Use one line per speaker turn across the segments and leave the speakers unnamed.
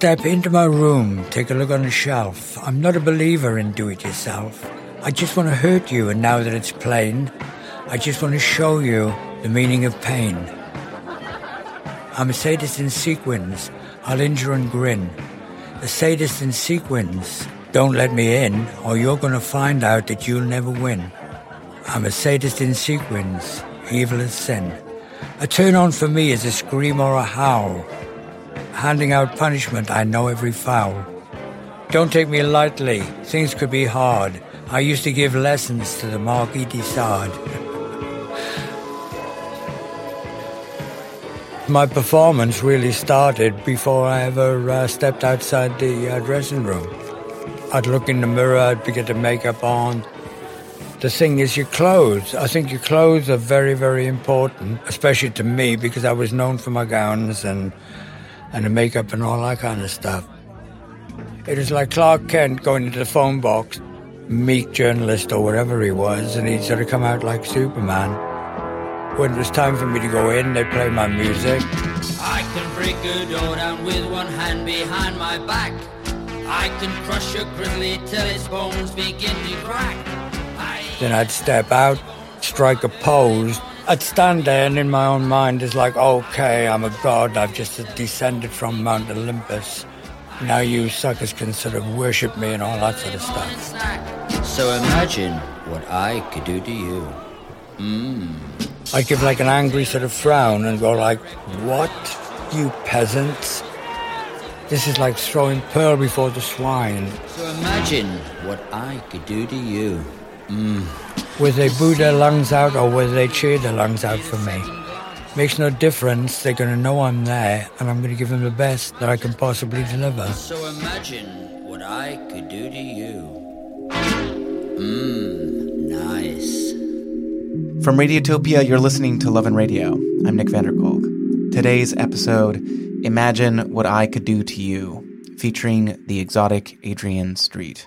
step into my room, take a look on the shelf. I'm not a believer in do it yourself. I just want to hurt you, and now that it's plain, I just want to show you the meaning of pain. I'm a sadist in sequins. I'll injure and grin. A sadist in sequins. Don't let me in, or you're going to find out that you'll never win. I'm a sadist in sequins. Evil as sin. A turn on for me is a scream or a howl. Handing out punishment, I know every foul. Don't take me lightly, things could be hard. I used to give lessons to the Marquis de Sade. My performance really started before I ever uh, stepped outside the uh, dressing room. I'd look in the mirror, I'd get the makeup on. The thing is your clothes. I think your clothes are very, very important, especially to me because I was known for my gowns and and the makeup and all that kind of stuff. It was like Clark Kent going into the phone box, meek journalist or whatever he was, and he'd sort of come out like Superman. When it was time for me to go in, they'd play my music.
I can break a door down with one hand behind my back. I can crush a grizzly till its bones begin to crack. I...
Then I'd step out, strike a pose. I'd stand there and in my own mind it's like, okay, I'm a god, I've just descended from Mount Olympus. Now you suckers can sort of worship me and all that sort of stuff.
So imagine what I could do to you. Mmm.
I'd give like an angry sort of frown and go like, what, you peasants? This is like throwing pearl before the swine.
So imagine what I could do to you. Mmm.
Whether they boo their lungs out or whether they cheer their lungs out for me. Makes no difference. They're going to know I'm there and I'm going to give them the best that I can possibly deliver.
So imagine what I could do to you. Mmm, nice.
From Radiotopia, you're listening to Love and Radio. I'm Nick van der Kolk. Today's episode, Imagine What I Could Do to You, featuring the exotic Adrian Street.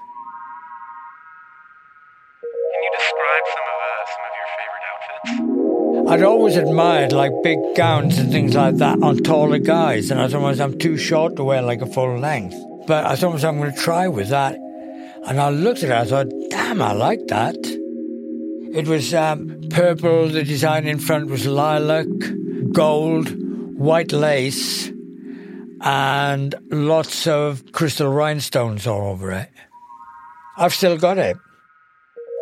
I'd always admired like big gowns and things like that on taller guys, and I thought I'm too short to wear like a full length. But I thought I'm going to try with that, and I looked at it. I thought, damn, I like that. It was um, purple. The design in front was lilac, gold, white lace, and lots of crystal rhinestones all over it. I've still got it,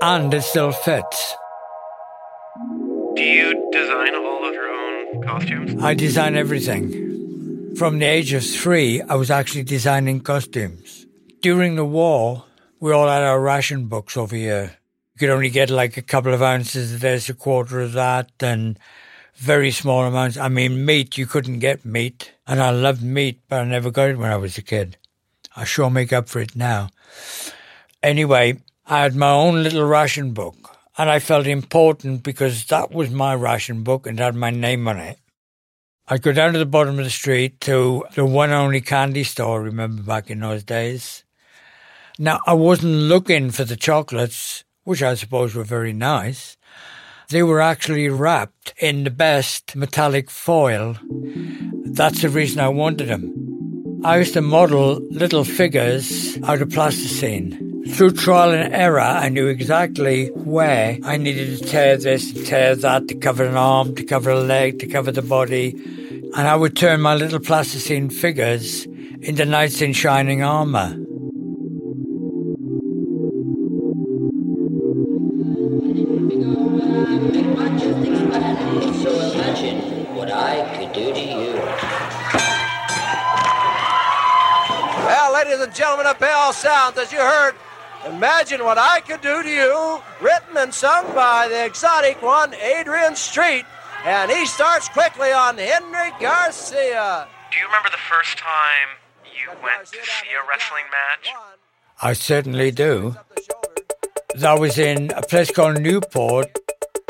and it still fits.
Do you design all of your own costumes?
I design everything. From the age of three, I was actually designing costumes. During the war, we all had our ration books over here. You could only get like a couple of ounces of this, a quarter of that, and very small amounts. I mean, meat, you couldn't get meat. And I loved meat, but I never got it when I was a kid. I sure make up for it now. Anyway, I had my own little ration book. And I felt important because that was my ration book and had my name on it. I'd go down to the bottom of the street to the one only candy store, remember back in those days. Now, I wasn't looking for the chocolates, which I suppose were very nice. They were actually wrapped in the best metallic foil. That's the reason I wanted them. I used to model little figures out of plasticine. Through trial and error, I knew exactly where I needed to tear this, tear that, to cover an arm, to cover a leg, to cover the body. And I would turn my little plasticine figures into knights in shining
to you.
Well, ladies and gentlemen of Bell Sound, as you heard, imagine what I could do to you, written and sung by the exotic one, Adrian Street. And he starts quickly on Henry Garcia.
Do you remember the first time you went to see a wrestling match?
I certainly do. That was in a place called Newport.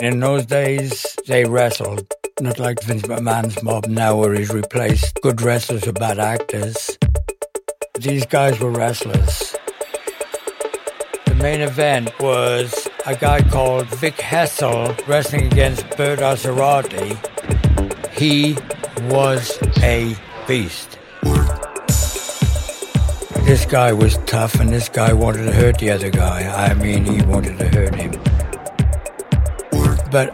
In those days, they wrestled. Not like Vince McMahon's mob now, where he's replaced good wrestlers with bad actors. These guys were wrestlers. Main event was a guy called Vic Hessle wrestling against Bert Assirati. He was a beast. this guy was tough and this guy wanted to hurt the other guy. I mean, he wanted to hurt him. But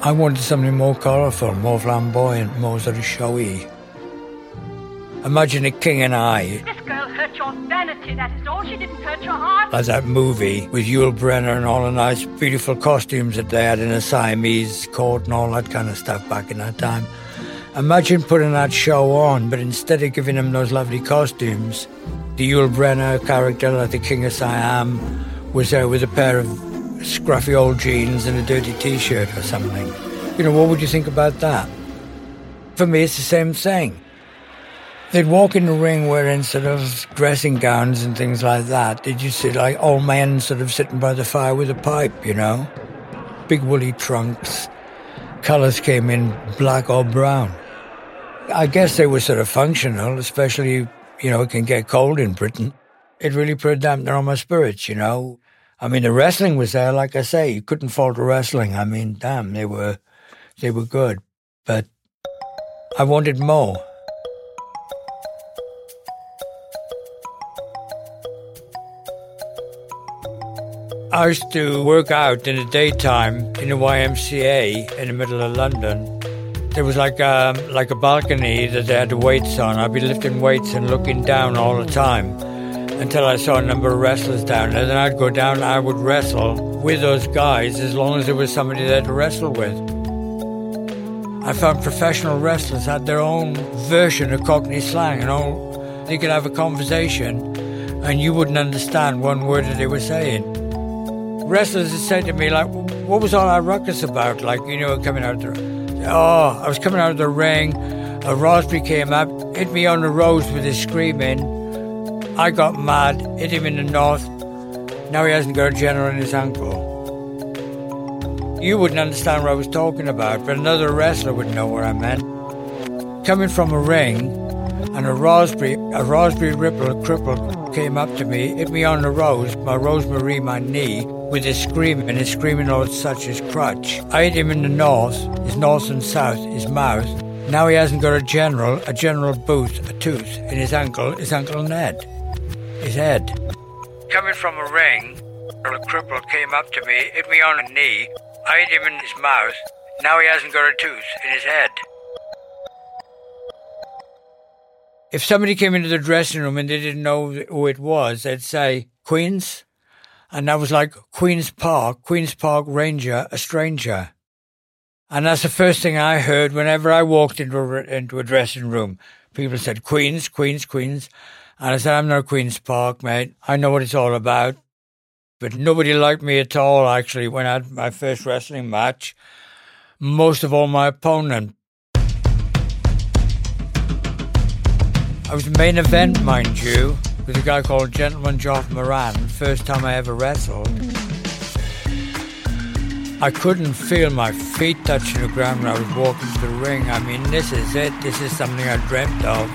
I wanted something more colourful, more flamboyant, more sort of showy. Imagine a king and I,
that is all. She didn't hurt your heart.
like that movie with Yul Brynner and all the nice, beautiful costumes that they had in a Siamese court and all that kind of stuff back in that time. Imagine putting that show on, but instead of giving them those lovely costumes, the Yul Brynner character, like the King of Siam, was there with a pair of scruffy old jeans and a dirty t-shirt or something. You know, what would you think about that? For me, it's the same thing. They'd walk in the ring wearing sort of dressing gowns and things like that. Did you see like old men sort of sitting by the fire with a pipe, you know? Big woolly trunks. Colours came in black or brown. I guess they were sort of functional, especially, you know, it can get cold in Britain. It really put a dampener on my spirits, you know? I mean, the wrestling was there, like I say, you couldn't fault the wrestling. I mean, damn, they were, they were good. But I wanted more. I used to work out in the daytime in the YMCA in the middle of London. There was like a, like a balcony that they had the weights on. I'd be lifting weights and looking down all the time until I saw a number of wrestlers down there. Then I'd go down and I would wrestle with those guys as long as there was somebody there to wrestle with. I found professional wrestlers had their own version of Cockney slang and all. They could have a conversation and you wouldn't understand one word that they were saying wrestlers say to me, like, what was all that ruckus about? Like, you know, coming out there. Oh, I was coming out of the ring. Uh, a Raspberry came up, hit me on the rose with his screaming. I got mad, hit him in the north. Now he hasn't got a general in his ankle. You wouldn't understand what I was talking about, but another wrestler would know what I meant. Coming from a ring, and a raspberry, a raspberry ripple, a cripple, came up to me, hit me on the rose, my rosemary, my knee, with his screaming, and his screaming Lord Sutch his crutch. I hit him in the north, his north and south, his mouth. Now he hasn't got a general, a general boot, a tooth in his ankle, his ankle Ned, his head. Coming from a ring, a cripple came up to me, hit me on a knee. I hit him in his mouth. Now he hasn't got a tooth in his head. If somebody came into the dressing room and they didn't know who it was, they'd say, Queens? And that was like Queen's Park, Queen's Park Ranger, a stranger. And that's the first thing I heard whenever I walked into a, into a dressing room. People said, Queens, Queens, Queens. And I said, I'm not Queen's Park, mate. I know what it's all about. But nobody liked me at all, actually, when I had my first wrestling match. Most of all, my opponent. I was the main event, mind you, with a guy called Gentleman Joff Moran, first time I ever wrestled. I couldn't feel my feet touching the ground when I was walking to the ring. I mean, this is it. This is something I dreamt of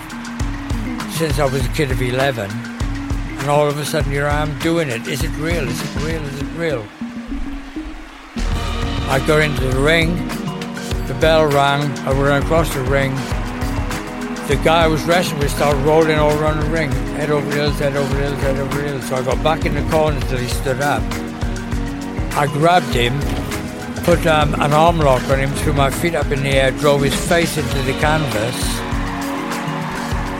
since I was a kid of 11. And all of a sudden, here I am doing it. Is it real? Is it real? Is it real? I got into the ring. The bell rang. I ran across the ring. The guy I was wrestling with started rolling all around the ring. Head over heels, head over heels, head over heels. So I got back in the corner until he stood up. I grabbed him, put um, an arm lock on him, threw my feet up in the air, drove his face into the canvas,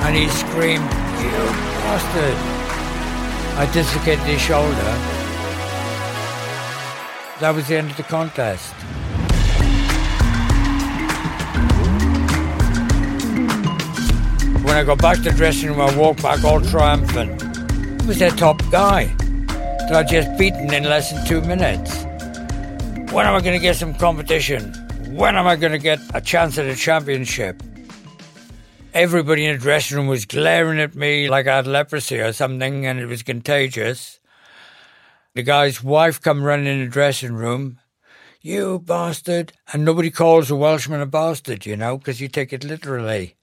and he screamed, You bastard! I dislocated his shoulder. That was the end of the contest. When I got back to the dressing room, I walked back all triumphant. He was their top guy that I just beaten in less than two minutes. When am I going to get some competition? When am I going to get a chance at a championship? Everybody in the dressing room was glaring at me like I had leprosy or something, and it was contagious. The guy's wife come running in the dressing room. You bastard. And nobody calls a Welshman a bastard, you know, because you take it literally.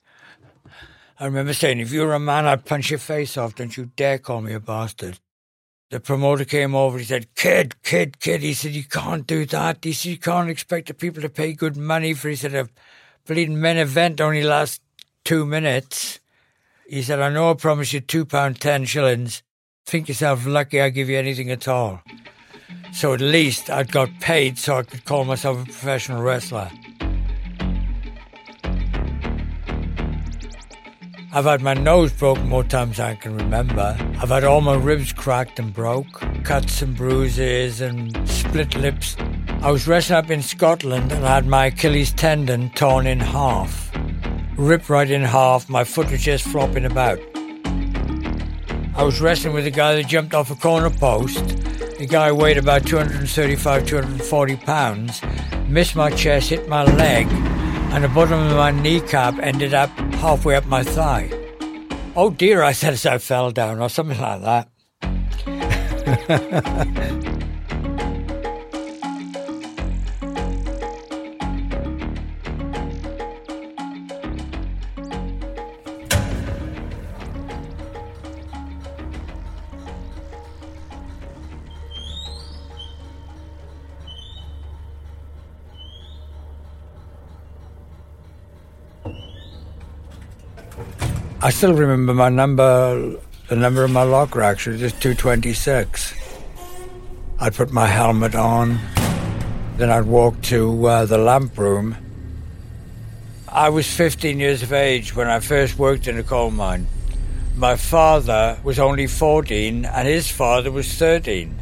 I remember saying, if you were a man, I'd punch your face off. Don't you dare call me a bastard. The promoter came over. He said, kid, kid, kid. He said, you can't do that. He said, you can't expect the people to pay good money for, he said, a bleeding men event only lasts two minutes. He said, I know I promised you two pound ten shillings. Think yourself lucky I give you anything at all. So at least I'd got paid so I could call myself a professional wrestler. I've had my nose broken more times than I can remember. I've had all my ribs cracked and broke, cuts and bruises and split lips. I was wrestling up in Scotland and I had my Achilles tendon torn in half. Ripped right in half, my foot was just flopping about. I was wrestling with a guy that jumped off a corner post. The guy weighed about 235, 240 pounds, missed my chest, hit my leg, and the bottom of my kneecap ended up halfway up my thigh. Oh dear, I said as I fell down, or something like that. still remember my number, the number of my locker actually, just 226. I'd put my helmet on, then I'd walk to uh, the lamp room. I was 15 years of age when I first worked in a coal mine. My father was only 14 and his father was 13.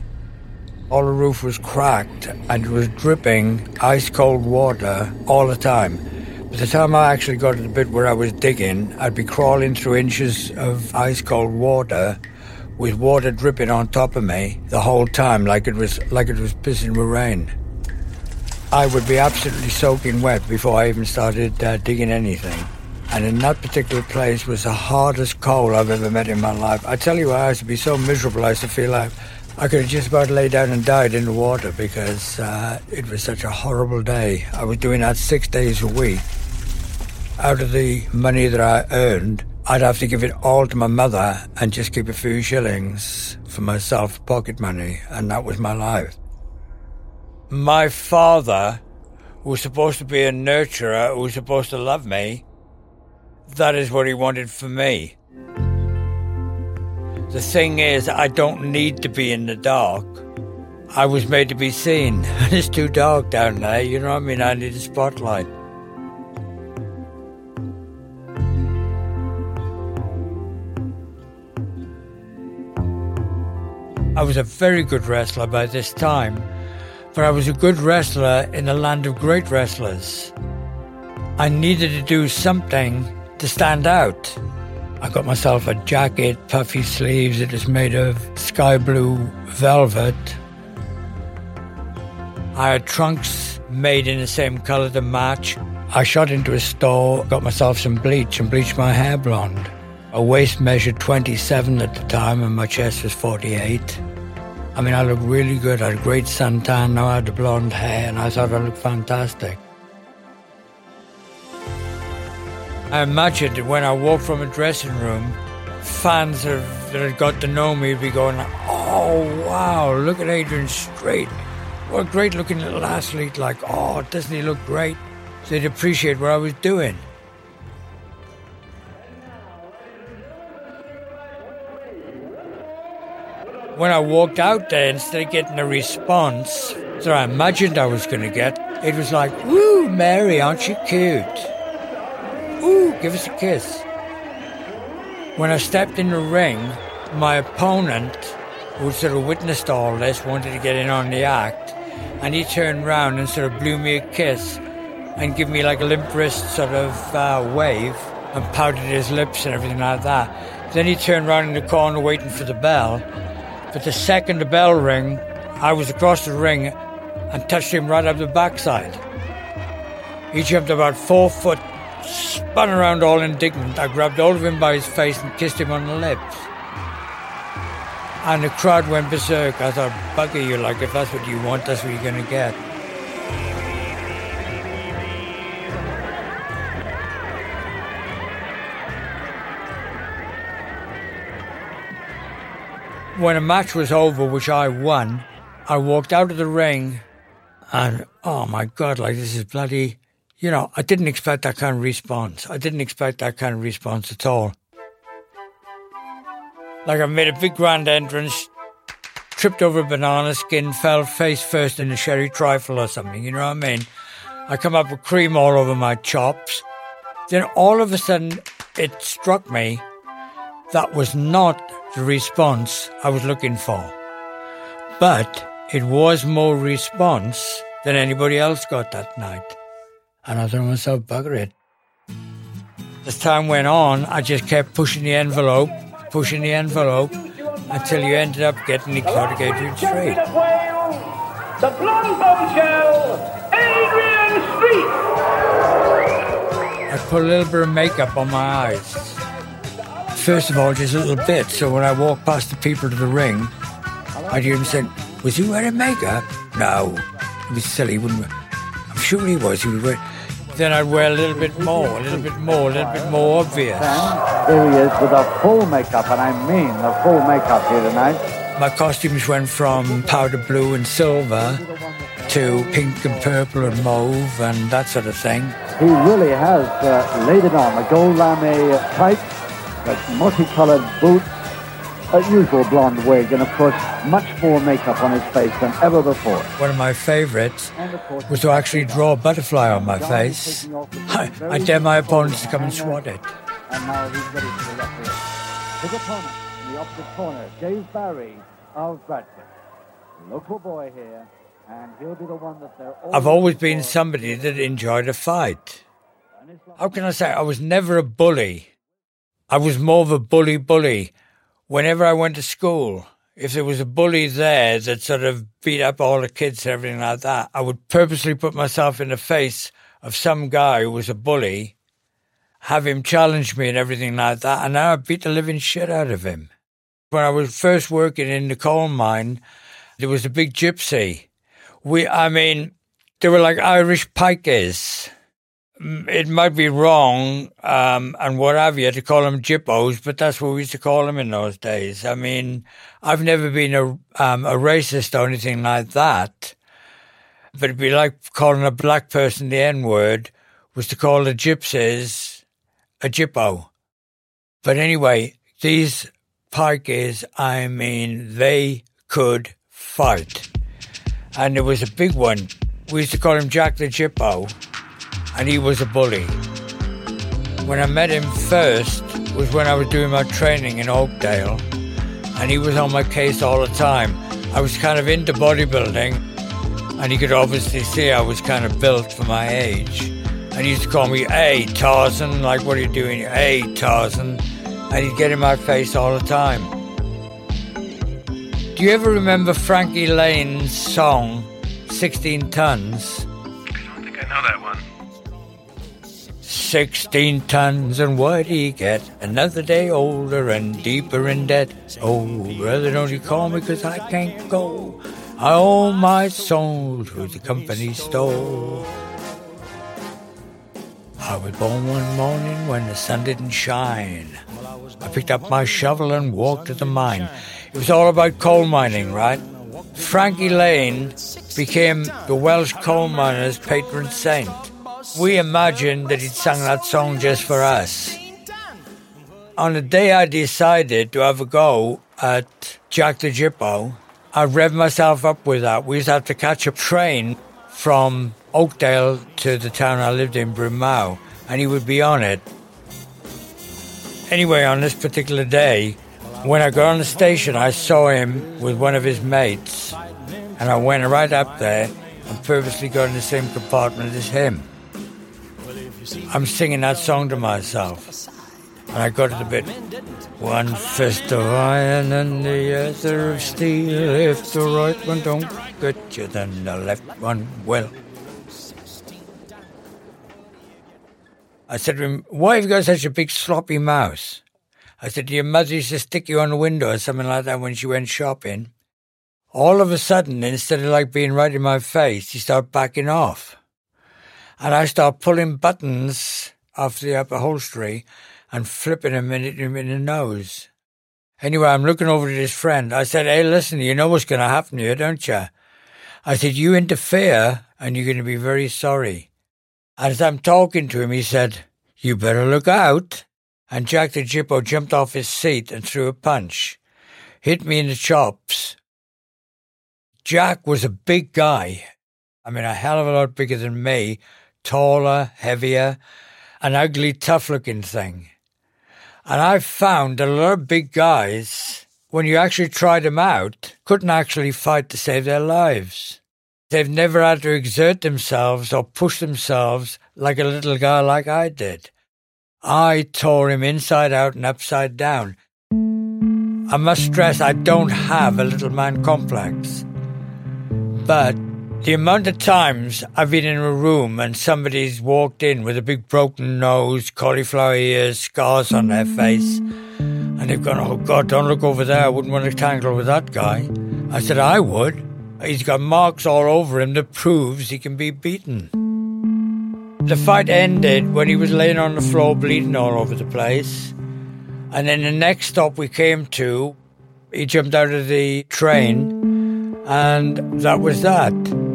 All the roof was cracked and it was dripping ice cold water all the time. By the time I actually got to the bit where I was digging, I'd be crawling through inches of ice cold water with water dripping on top of me the whole time like it was like it was pissing with rain. I would be absolutely soaking wet before I even started uh, digging anything. And in that particular place was the hardest coal I've ever met in my life. I tell you, I used to be so miserable. I used to feel like I could have just about laid down and died in the water because uh, it was such a horrible day. I was doing that six days a week. Out of the money that I earned, I'd have to give it all to my mother and just keep a few shillings for myself, pocket money, and that was my life. My father was supposed to be a nurturer who was supposed to love me. That is what he wanted for me. The thing is, I don't need to be in the dark. I was made to be seen, and it's too dark down there, you know what I mean? I need a spotlight. I was a very good wrestler by this time, but I was a good wrestler in a land of great wrestlers. I needed to do something to stand out. I got myself a jacket, puffy sleeves. It was made of sky blue velvet. I had trunks made in the same color to match. I shot into a store, got myself some bleach, and bleached my hair blonde. My waist measured 27 at the time, and my chest was 48. I mean, I looked really good. I had great suntan. Now I had the blonde hair, and I thought I looked fantastic. I imagined that when I walked from a dressing room, fans of, that had got to know me would be going, Oh, wow, look at Adrian Street. What a great looking little athlete. Like, oh, doesn't he look great? So they'd appreciate what I was doing. When I walked out there, instead of getting a response that I imagined I was going to get, it was like, Woo, Mary, aren't you cute? Ooh, give us a kiss. When I stepped in the ring, my opponent, who sort of witnessed all this, wanted to get in on the act, and he turned round and sort of blew me a kiss and gave me like a limp wrist sort of uh, wave and pouted his lips and everything like that. Then he turned round in the corner waiting for the bell. But the second the bell rang, I was across the ring and touched him right up the backside. He jumped about four foot spun around all indignant. I grabbed hold of him by his face and kissed him on the lips. And the crowd went berserk. I thought, bugger you, like, if that's what you want, that's what you're going to get. When a match was over, which I won, I walked out of the ring and, oh my God, like, this is bloody you know, I didn't expect that kind of response. I didn't expect that kind of response at all. Like I made a big grand entrance, tripped over a banana skin, fell face first in a sherry trifle or something, you know what I mean? I come up with cream all over my chops. Then all of a sudden, it struck me that was not the response I was looking for. But it was more response than anybody else got that night. And I thought to myself, bugger it. As time went on, I just kept pushing the envelope, pushing the envelope, until you ended up getting the Adrian Street.
The blonde bombshell, Adrian Street.
I put a little bit of makeup on my eyes. First of all, just a little bit, so when I walk past the people to the ring, I'd hear them say, was he wearing makeup? No. It was silly, wouldn't I'm sure he was. He was wearing... Then I'd wear a little bit more, a little bit more, a little bit more obvious.
There he is with a full makeup, and I mean a full makeup here tonight.
My costumes went from powder blue and silver to pink and purple and mauve and that sort of thing.
He really has uh, laid it on. A gold lame tights, a multicolored boots, a usual blonde wig, and of course, much more makeup on his face than ever before.
One of my favorites was to actually draw a butterfly on my face. I, I dare my opponents to come and swat it.
And now he's ready for the referee. His opponent in the opposite corner, Dave Barry of Bradford. Local boy here, and he'll be the one that they're all
I've always been somebody that enjoyed a fight. How can I say? I was never a bully. I was more of a bully bully. Whenever I went to school, if there was a bully there that sort of beat up all the kids and everything like that, I would purposely put myself in the face of some guy who was a bully, have him challenge me and everything like that, and now I beat the living shit out of him. When I was first working in the coal mine, there was a big gypsy. We, I mean, they were like Irish pikers. Mm, It might be wrong um, and what have you to call them jippos, but that's what we used to call them in those days. I mean, I've never been a, um, a racist or anything like that, but it'd be like calling a black person the N word was to call the gypsies a jippo. But anyway, these pikers, I mean, they could fight. And there was a big one. We used to call him Jack the Jippo, and he was a bully. When I met him first was when I was doing my training in Oakdale, and he was on my case all the time. I was kind of into bodybuilding, and he could obviously see I was kind of built for my age. And he used to call me, hey, Tarzan, like, what are you doing? Hey, Tarzan. And he'd get in my face all the time. Do you ever remember Frankie Laine's song, 16 Tons?
I don't think I know that
16 tons, and what you get? Another day older and deeper in debt. Oh, brother, don't you call me 'cause I can't go. I owe my soul to the company store. I was born one morning when the sun didn't shine. I picked up my shovel and walked to the mine. It was all about coal mining, right? Frankie Laine became the Welsh coal miners' patron saint. We imagined that he'd sung that song just for us. On the day I decided to have a go at Jack the Jippo, I revved myself up with that. We used to have to catch a train from Oakdale to the town I lived in, Brynmawr, and he would be on it. Anyway, on this particular day, when I got on the station, I saw him with one of his mates, and I went right up there and purposely got in the same compartment as him. I'm singing that song to myself. And I got it a bit. One fist of iron and the other of steel. If the right one don't get you, then the left one will. I said to him, Why have you got such a big sloppy mouth? I said, Your mother used to stick you on the window or something like that when she went shopping. All of a sudden, instead of like being right in my face, he started backing off. And I start pulling buttons off the upholstery and flipping him in, him in the nose. Anyway, I'm looking over at his friend. I said, Hey, listen, you know what's going to happen here, don't you? I said, You interfere and you're going to be very sorry. As I'm talking to him, he said, You better look out. and Jack the Jippo jumped off his seat and threw a punch. Hit me in the chops. Jack was a big guy. I mean, a hell of a lot bigger than me, taller, heavier, an ugly, tough looking thing. And I've found that a lot of big guys, when you actually tried them out, couldn't actually fight to save their lives. They've never had to exert themselves or push themselves like a little guy like I did. I tore him inside out and upside down. I must stress I don't have a little man complex. But the amount of times I've been in a room and somebody's walked in with a big broken nose, cauliflower ears, scars on their face, and they've gone, Oh God, don't look over there. I wouldn't want to tangle with that guy. I said, I would. He's got marks all over him that proves he can be beaten. The fight ended when he was laying on the floor bleeding all over the place. And then the next stop we came to, he jumped out of the train, and that was that.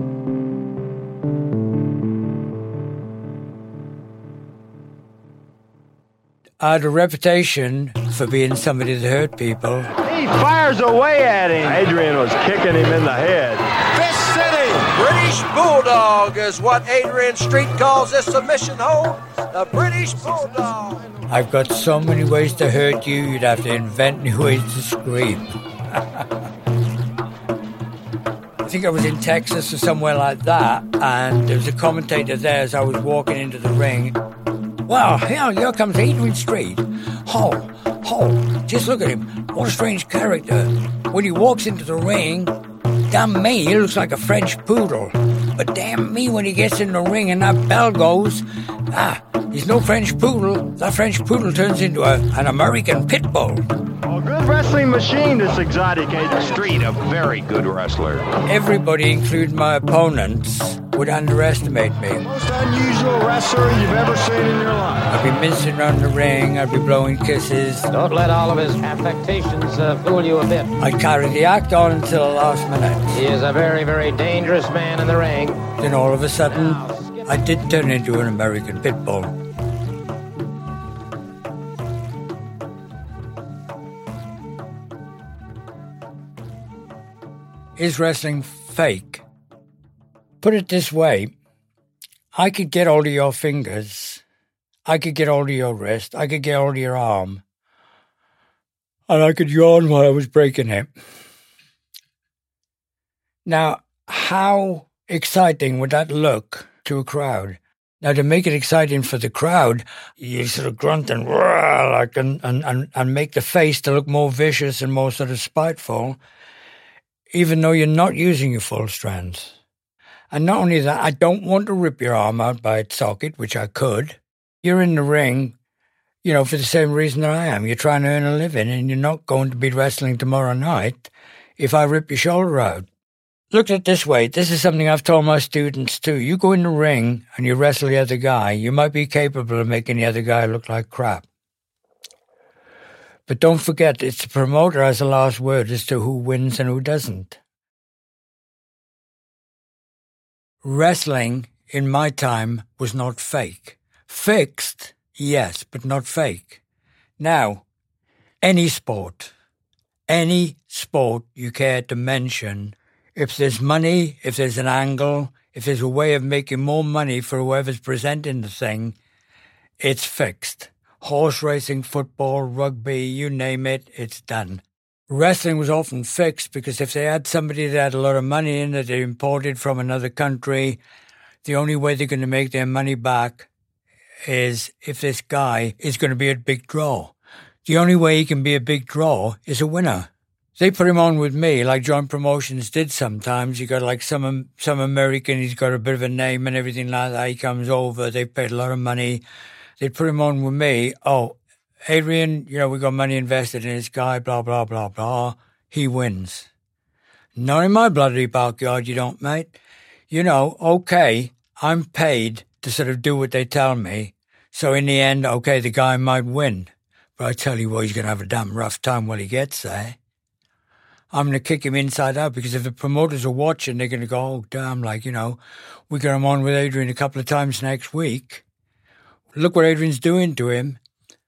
I had a reputation for being somebody that hurt people.
He fires away at him. Adrian was kicking him in the head.
Fist City, British Bulldog is what Adrian Street calls this submission hold. The British Bulldog.
I've got so many ways to hurt you, you'd have to invent new ways to scream. I think I was in Texas or somewhere like that, and there was a commentator there as I was walking into the ring. Well, here, comes Adrian Street. Oh, oh, just look at him. What a strange character. When he walks into the ring, damn me, he looks like a French poodle. But damn me, when he gets in the ring and that bell goes, ah, he's no French poodle. That French poodle turns into a, an American pit bull.
A good wrestling machine, this exotic Adrian
Street, a very good wrestler.
Everybody, including my opponents, would underestimate me.
Most unusual wrestler you've ever seen in your life.
I'd be mincing around the ring, I'd be blowing kisses.
Don't let all of his affectations uh, fool you a bit.
I'd carry the act on until the last minute.
He is a very, very dangerous man in the ring.
Then all of a sudden, I did turn into an American pit bull. Is wrestling fake? Put it this way I could get hold of your fingers, I could get hold of your wrist, I could get hold of your arm, and I could yawn while I was breaking it. Now, how exciting would that look to a crowd? Now, to make it exciting for the crowd, you sort of grunt and roar, like and, and, and, make the face to look more vicious and more sort of spiteful, even though you're not using your full strength. And not only that, I don't want to rip your arm out by its socket, which I could. You're in the ring, you know, for the same reason that I am. You're trying to earn a living, and you're not going to be wrestling tomorrow night if I rip your shoulder out. Look at it this way. This is something I've told my students too. You go in the ring and you wrestle the other guy, you might be capable of making the other guy look like crap. But don't forget, it's the promoter has the last word as to who wins and who doesn't. Wrestling in my time was not fake. Fixed, yes, but not fake. Now, any sport, any sport you care to mention, if there's money, if there's an angle, if there's a way of making more money for whoever's presenting the thing, it's fixed. Horse racing, football, rugby, you name it, it's done. Wrestling was often fixed because if they had somebody that had a lot of money in that they imported from another country, the only way they're going to make their money back is if this guy is going to be a big draw. The only way he can be a big draw is a winner. They put him on with me, like joint promotions did sometimes. You got like some some American, he's got a bit of a name and everything like that. He comes over, they paid a lot of money. They put him on with me. Oh, Adrian, you know, we got money invested in this guy, blah, blah, blah, blah. He wins. Not in my bloody backyard, you don't, mate. You know, okay, I'm paid to sort of do what they tell me. So in the end, okay, the guy might win. But I tell you what, he's going to have a damn rough time when he gets there. I'm going to kick him inside out because if the promoters are watching, they're going to go, oh, damn, like, you know, we got him on with Adrian a couple of times next week. Look what Adrian's doing to him.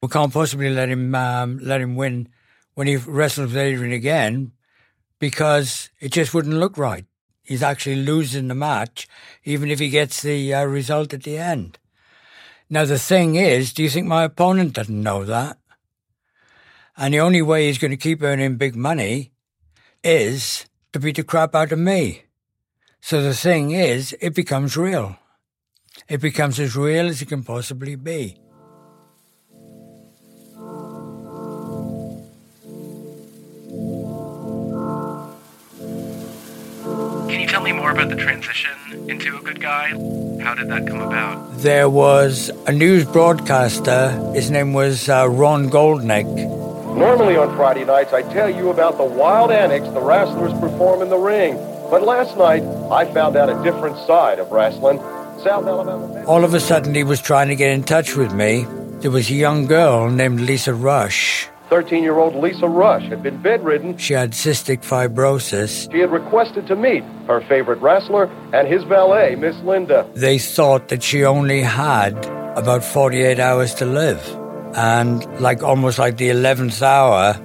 We can't possibly let him um, let him win when he wrestles with Adrian again because it just wouldn't look right. He's actually losing the match, even if he gets the uh, result at the end. Now, the thing is, do you think my opponent doesn't know that? And the only way he's going to keep earning big money is to beat the crap out of me. So the thing is, it becomes real. It becomes as real as it can possibly be.
Can you tell me more about the transition into a good guy? How did that come about?
There was a news broadcaster. His name was uh, Ron Goldnick.
Normally on Friday nights, I tell you about the wild antics the wrestlers perform in the ring. But last night, I found out a different side of wrestling. South Alabama.
All of a sudden, he was trying to get in touch with me. There was a young girl named Lisa Rush.
13 year old Lisa Rush had been bedridden.
She had cystic fibrosis.
She had requested to meet her favorite wrestler and his valet, Miss Linda.
They thought that she only had about 48 hours to live. And like almost like the 11th hour,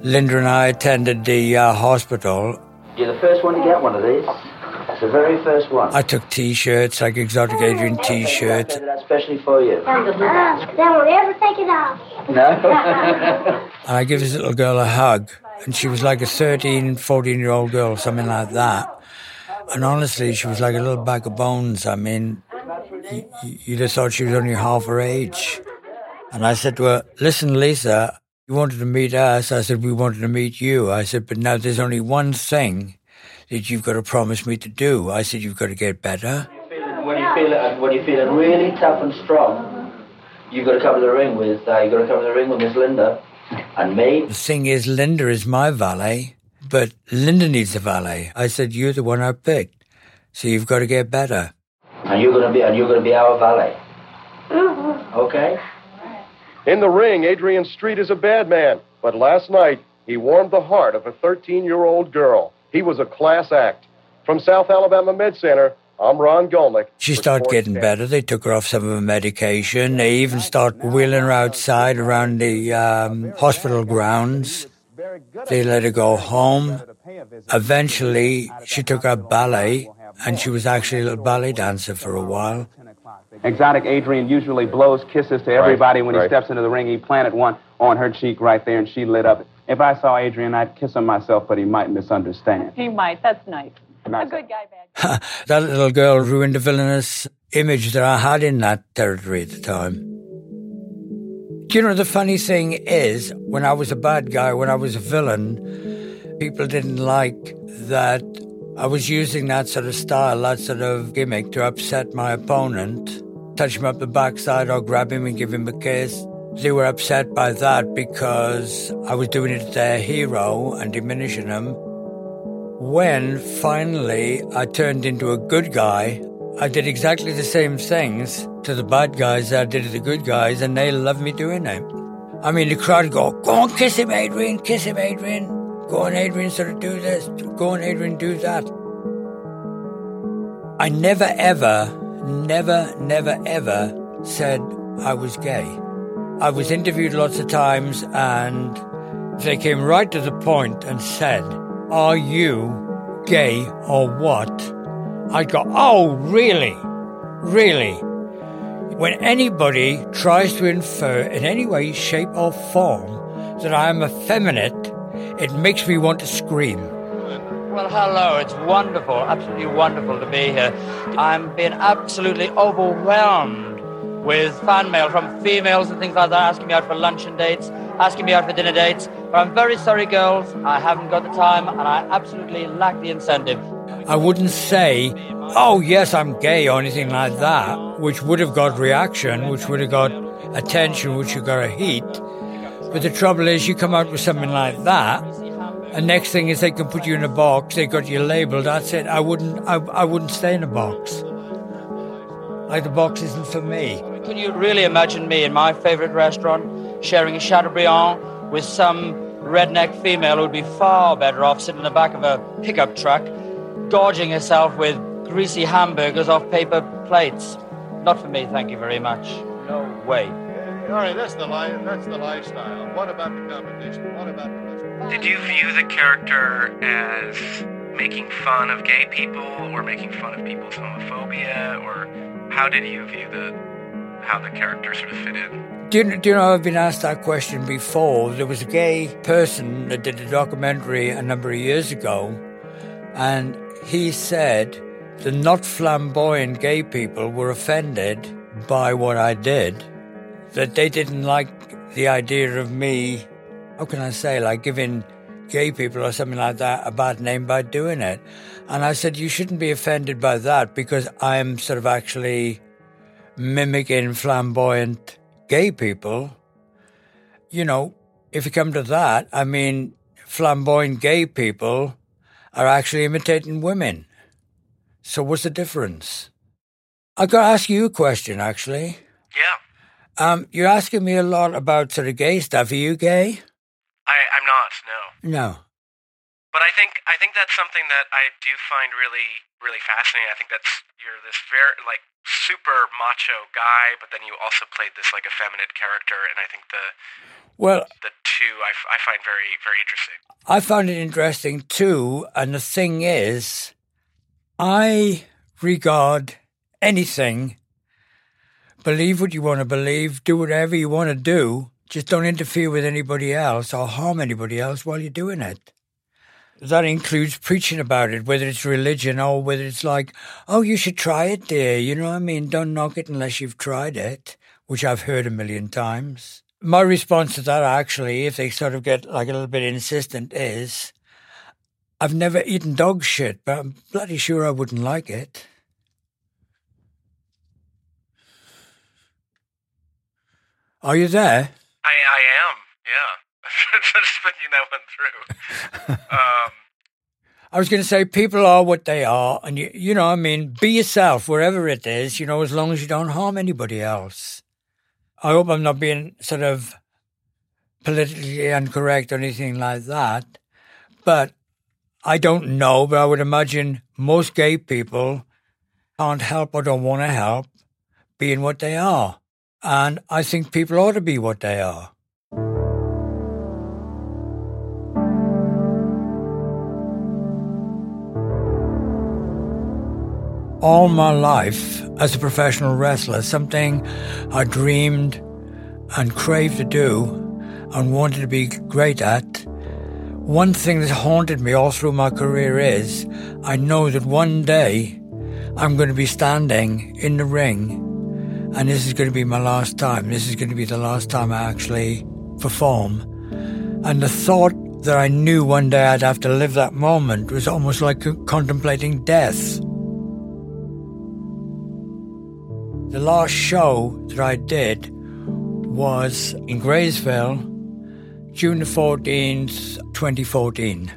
Linda and I attended the uh, hospital.
You're the first one to get one of these. It's the very first one.
I took T-shirts, like exotic Adrian T-shirts.
Especially for you.
Uh, then we'll never take it off.
No?
And I give this little girl a hug, and she was like a 13, 14 year old girl, something like that. And honestly, she was like a little bag of bones. I mean, you, you'd have thought she was only half her age. And I said to her, Listen, Lisa, you wanted to meet us. I said, We wanted to meet you. I said, But now there's only one thing that you've got to promise me to do. I said, You've got to get better.
when you feel it, when you're feeling really tough and strong, you've got to come to the ring with, uh, you've got to come to the ring with Miss Linda and me.
The thing is, Linda is my valet, but Linda needs a valet. I said, You're the one I picked. So you've got to get better.
And you're gonna be, and you're gonna be our valet.
Mm-hmm.
Okay?
In the ring, Adrian Street is a bad man. But last night, he warmed the heart of a 13 year old girl. He was a class act. From South Alabama Med Center, I'm Ron Golnick.
She started getting better. They took her off some of her medication. They even started wheeling her outside around the um, hospital grounds. They let her go home. Eventually, she took up ballet, and she was actually a little ballet dancer for a while.
Exotic Adrian usually blows kisses to everybody when he steps into the ring. He planted one on her cheek right there, and she lit up. If I saw Adrian, I'd kiss him myself, but he might misunderstand.
He might. That's nice.
Nice.
A good guy, bad
that little girl ruined the villainous image that I had in that territory at the time. Do you know, the funny thing is, when I was a bad guy, when I was a villain, people didn't like that I was using that sort of style, that sort of gimmick to upset my opponent, touch him up the backside or grab him and give him a kiss. They were upset by that because I was doing it to their hero and diminishing him. When finally I turned into a good guy, I did exactly the same things to the bad guys that I did to the good guys, and they loved me doing it. I mean, the crowd go, Go on, kiss him, Adrian, kiss him, Adrian. Go on, Adrian, sort of do this. Go on, Adrian, do that. I never, ever, never, never, ever said I was gay. I was interviewed lots of times, and they came right to the point and said, Are you gay or what? I'd go, Oh, really? Really? When anybody tries to infer in any way, shape, or form that I am effeminate, it makes me want to scream.
Well, hello. It's wonderful, absolutely wonderful to be here. I'm being absolutely overwhelmed with fan mail from females and things like that, asking me out for luncheon dates, asking me out for dinner dates. But I'm very sorry, girls. I haven't got the time, and I absolutely lack the incentive.
I wouldn't say, oh, yes, I'm gay or anything like that, which would have got reaction, which would have got attention, which would have got a heat. But the trouble is, you come out with something like that, and next thing is they can put you in a box. They got you labeled. That's it. I wouldn't. I, I wouldn't stay in a box. Like the box isn't for me.
Can you really imagine me in my favorite restaurant sharing a Chateaubriand with some redneck female who'd be far better off sitting in the back of a pickup truck, gorging herself with greasy hamburgers off paper plates? Not for me, thank you very much. No way.
All right, that's the li- that's the lifestyle. What about the competition? What about the
Did you view the character as making fun of gay people or making fun of people's homophobia or how did you view the how the character sort of fit in?
Do you, do you know I've been asked that question before? There was a gay person that did a documentary a number of years ago, and he said the not flamboyant gay people were offended by what I did, that they didn't like the idea of me, how can I say, like giving gay people or something like that a bad name by doing it. And I said, you shouldn't be offended by that because I'm sort of actually mimicking flamboyant gay people. You know, if you come to that, I mean, flamboyant gay people are actually imitating women. So what's the difference? I've got to ask you a question, actually.
Yeah.
Um, you're asking me a lot about sort of gay stuff. Are you gay?
I, I'm not, no.
No.
But I think I think that's something that I do find really really fascinating. I think that's you're this very like super macho guy, but then you also played this like effeminate character, and I think the
well
the two I, I find very very interesting.
I found it interesting too, and the thing is, I regard anything. Believe what you want to believe, do whatever you want to do. Just don't interfere with anybody else or harm anybody else while you're doing it that includes preaching about it, whether it's religion or whether it's like, oh, you should try it, dear. You know what I mean? Don't knock it unless you've tried it, which I've heard a million times. My response to that, actually, if they sort of get like a little bit insistent, is I've never eaten dog shit, but I'm bloody sure I wouldn't like it. Are you there?
I, I am, yeah. just thinking that one through. Um,
I was going to say people are what they are, and you, you know, I mean, be yourself wherever it is. You know, as long as you don't harm anybody else. I hope I'm not being sort of politically incorrect or anything like that, but I don't know. But I would imagine most gay people can't help or don't want to help being what they are, and I think people ought to be what they are. all my life as a professional wrestler, something I dreamed and craved to do and wanted to be great at. One thing that haunted me all through my career is I know that one day I'm going to be standing in the ring and this is going to be my last time. This is going to be the last time I actually perform. And the thought that I knew one day I'd have to live that moment was almost like contemplating death. The last show that I did was in Graysville, June the 14th, 2014,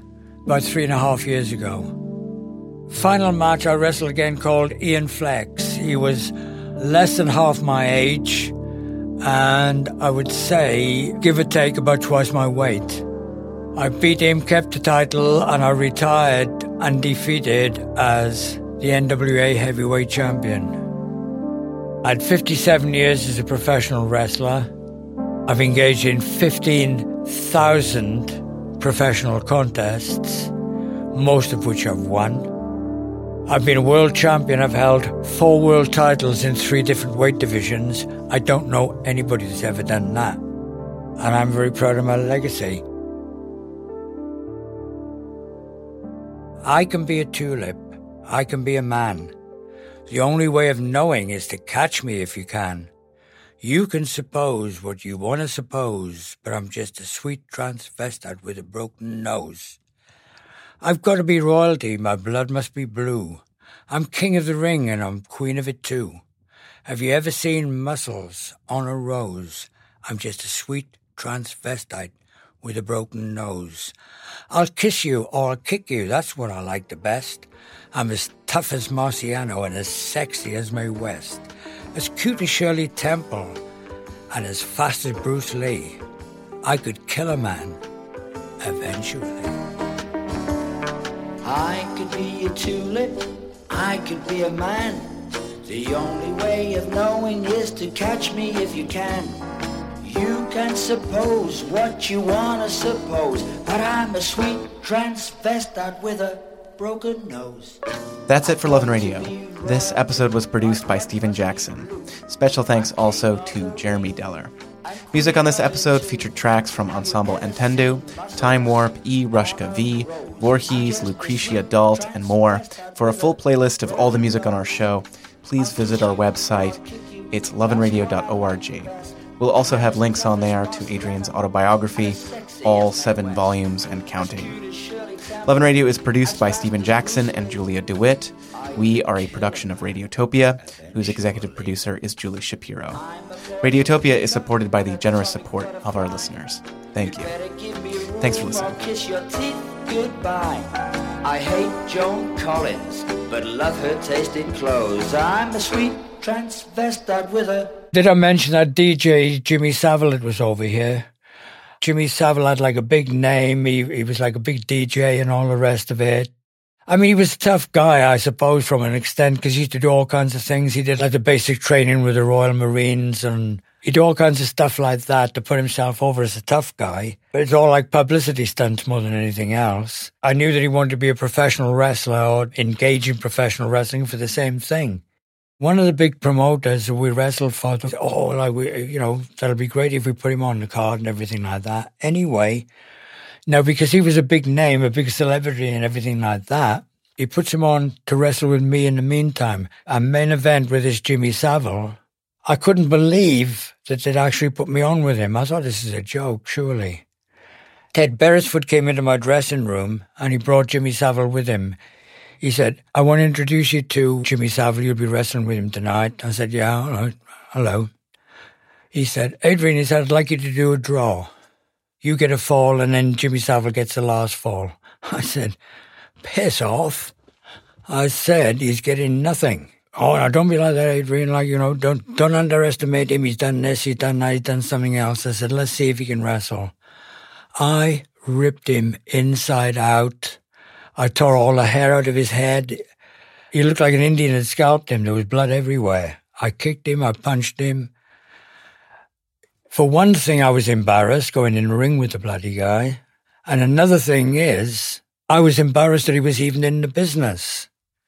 about three and a half years ago. Final match, I wrestled again called Ian Flex. He was less than half my age, and I would say, give or take, about twice my weight. I beat him, kept the title, and I retired undefeated as the NWA Heavyweight Champion. Had 57 years as a professional wrestler. I've engaged in 15,000 professional contests, most of which I've won. I've been a world champion. I've held four world titles in three different weight divisions. I don't know anybody that's ever done that. And I'm very proud of my legacy. I can be a tulip. I can be a man. The only way of knowing is to catch me if you can. You can suppose what you want to suppose, but I'm just a sweet transvestite with a broken nose. I've got to be royalty, my blood must be blue. I'm king of the ring and I'm queen of it too. Have you ever seen muscles on a rose? I'm just a sweet transvestite with a broken nose. I'll kiss you or I'll kick you, that's what I like the best. I'm as tough as Marciano and as sexy as Mae West, as cute as Shirley Temple, and as fast as Bruce Lee. I could kill a man eventually.
I could be a tulip, I could be a man. The only way of knowing is to catch me if you can. You can suppose what you wanna suppose, but I'm a sweet transvestite with a broken nose.
That's it for Love and Radio. This episode was produced by Stephen Jackson. Special thanks also to Jeremy Deller. Music on this episode featured tracks from Ensemble Entendu, Time Warp, E. Rushka V, Voorhees, Lucrecia Dalt, and more. For a full playlist of all the music on our show, please visit our website. It's loveandradio.org. We'll also have links on there to Adrian's autobiography, all seven volumes and counting. Love and Radio is produced by Stephen Jackson and Julia DeWitt. We are a production of Radiotopia, whose executive producer is Julie Shapiro. Radiotopia is supported by the generous support of our listeners. Thank you. Thanks for listening.
Kiss your teeth goodbye. I hate Joan Collins, but love her taste in clothes. I'm a sweet transvestite with a.
Did I mention that DJ Jimmy Savile was over here? Jimmy Savile had like a big name. He, he was like a big DJ and all the rest of it. I mean, he was a tough guy, I suppose, from an extent, because he used to do all kinds of things. He did like the basic training with the Royal Marines and he did all kinds of stuff like that to put himself over as a tough guy. But it's all like publicity stunts more than anything else. I knew that he wanted to be a professional wrestler or engage in professional wrestling for the same thing. One of the big promoters we wrestled for, oh, like we, you know, that'll be great if we put him on the card and everything like that. Anyway, now because he was a big name, a big celebrity and everything like that, he puts him on to wrestle with me in the meantime. A main event with this Jimmy Savile. I couldn't believe that they'd actually put me on with him. I thought this is a joke, surely. Ted Beresford came into my dressing room and he brought Jimmy Savile with him. He said, I want to introduce you to Jimmy Savile. You'll be wrestling with him tonight. I said, Yeah, all right. Hello. He said, Adrian, he said, I'd like you to do a draw. You get a fall and then Jimmy Savile gets the last fall. I said, Piss off. I said, He's getting nothing. Oh, now don't be like that, Adrian. Like, you know, don't, don't underestimate him. He's done this, he's done that, he's done something else. I said, let's see if he can wrestle. I ripped him inside out. I tore all the hair out of his head. He looked like an Indian had scalped him. There was blood everywhere. I kicked him. I punched him. For one thing, I was embarrassed going in the ring with the bloody guy. And another thing is, I was embarrassed that he was even in the business.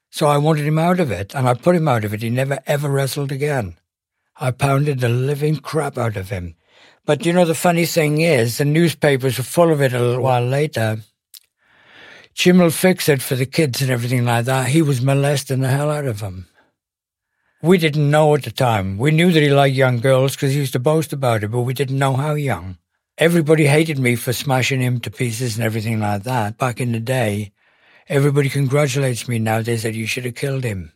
So I wanted him out of it, and I put him out of it. He never ever wrestled again. I pounded the living crap out of him. But you know, the funny thing is, the newspapers were full of it a little while later. Jim will fix it for the kids and everything like that. He was molesting the hell out of them. We didn't know at the time. We knew that he liked young girls because he used to boast about it, but we didn't know how young. Everybody hated me for smashing him to pieces and everything like that back in the day. Everybody congratulates me now. They said you should have killed him.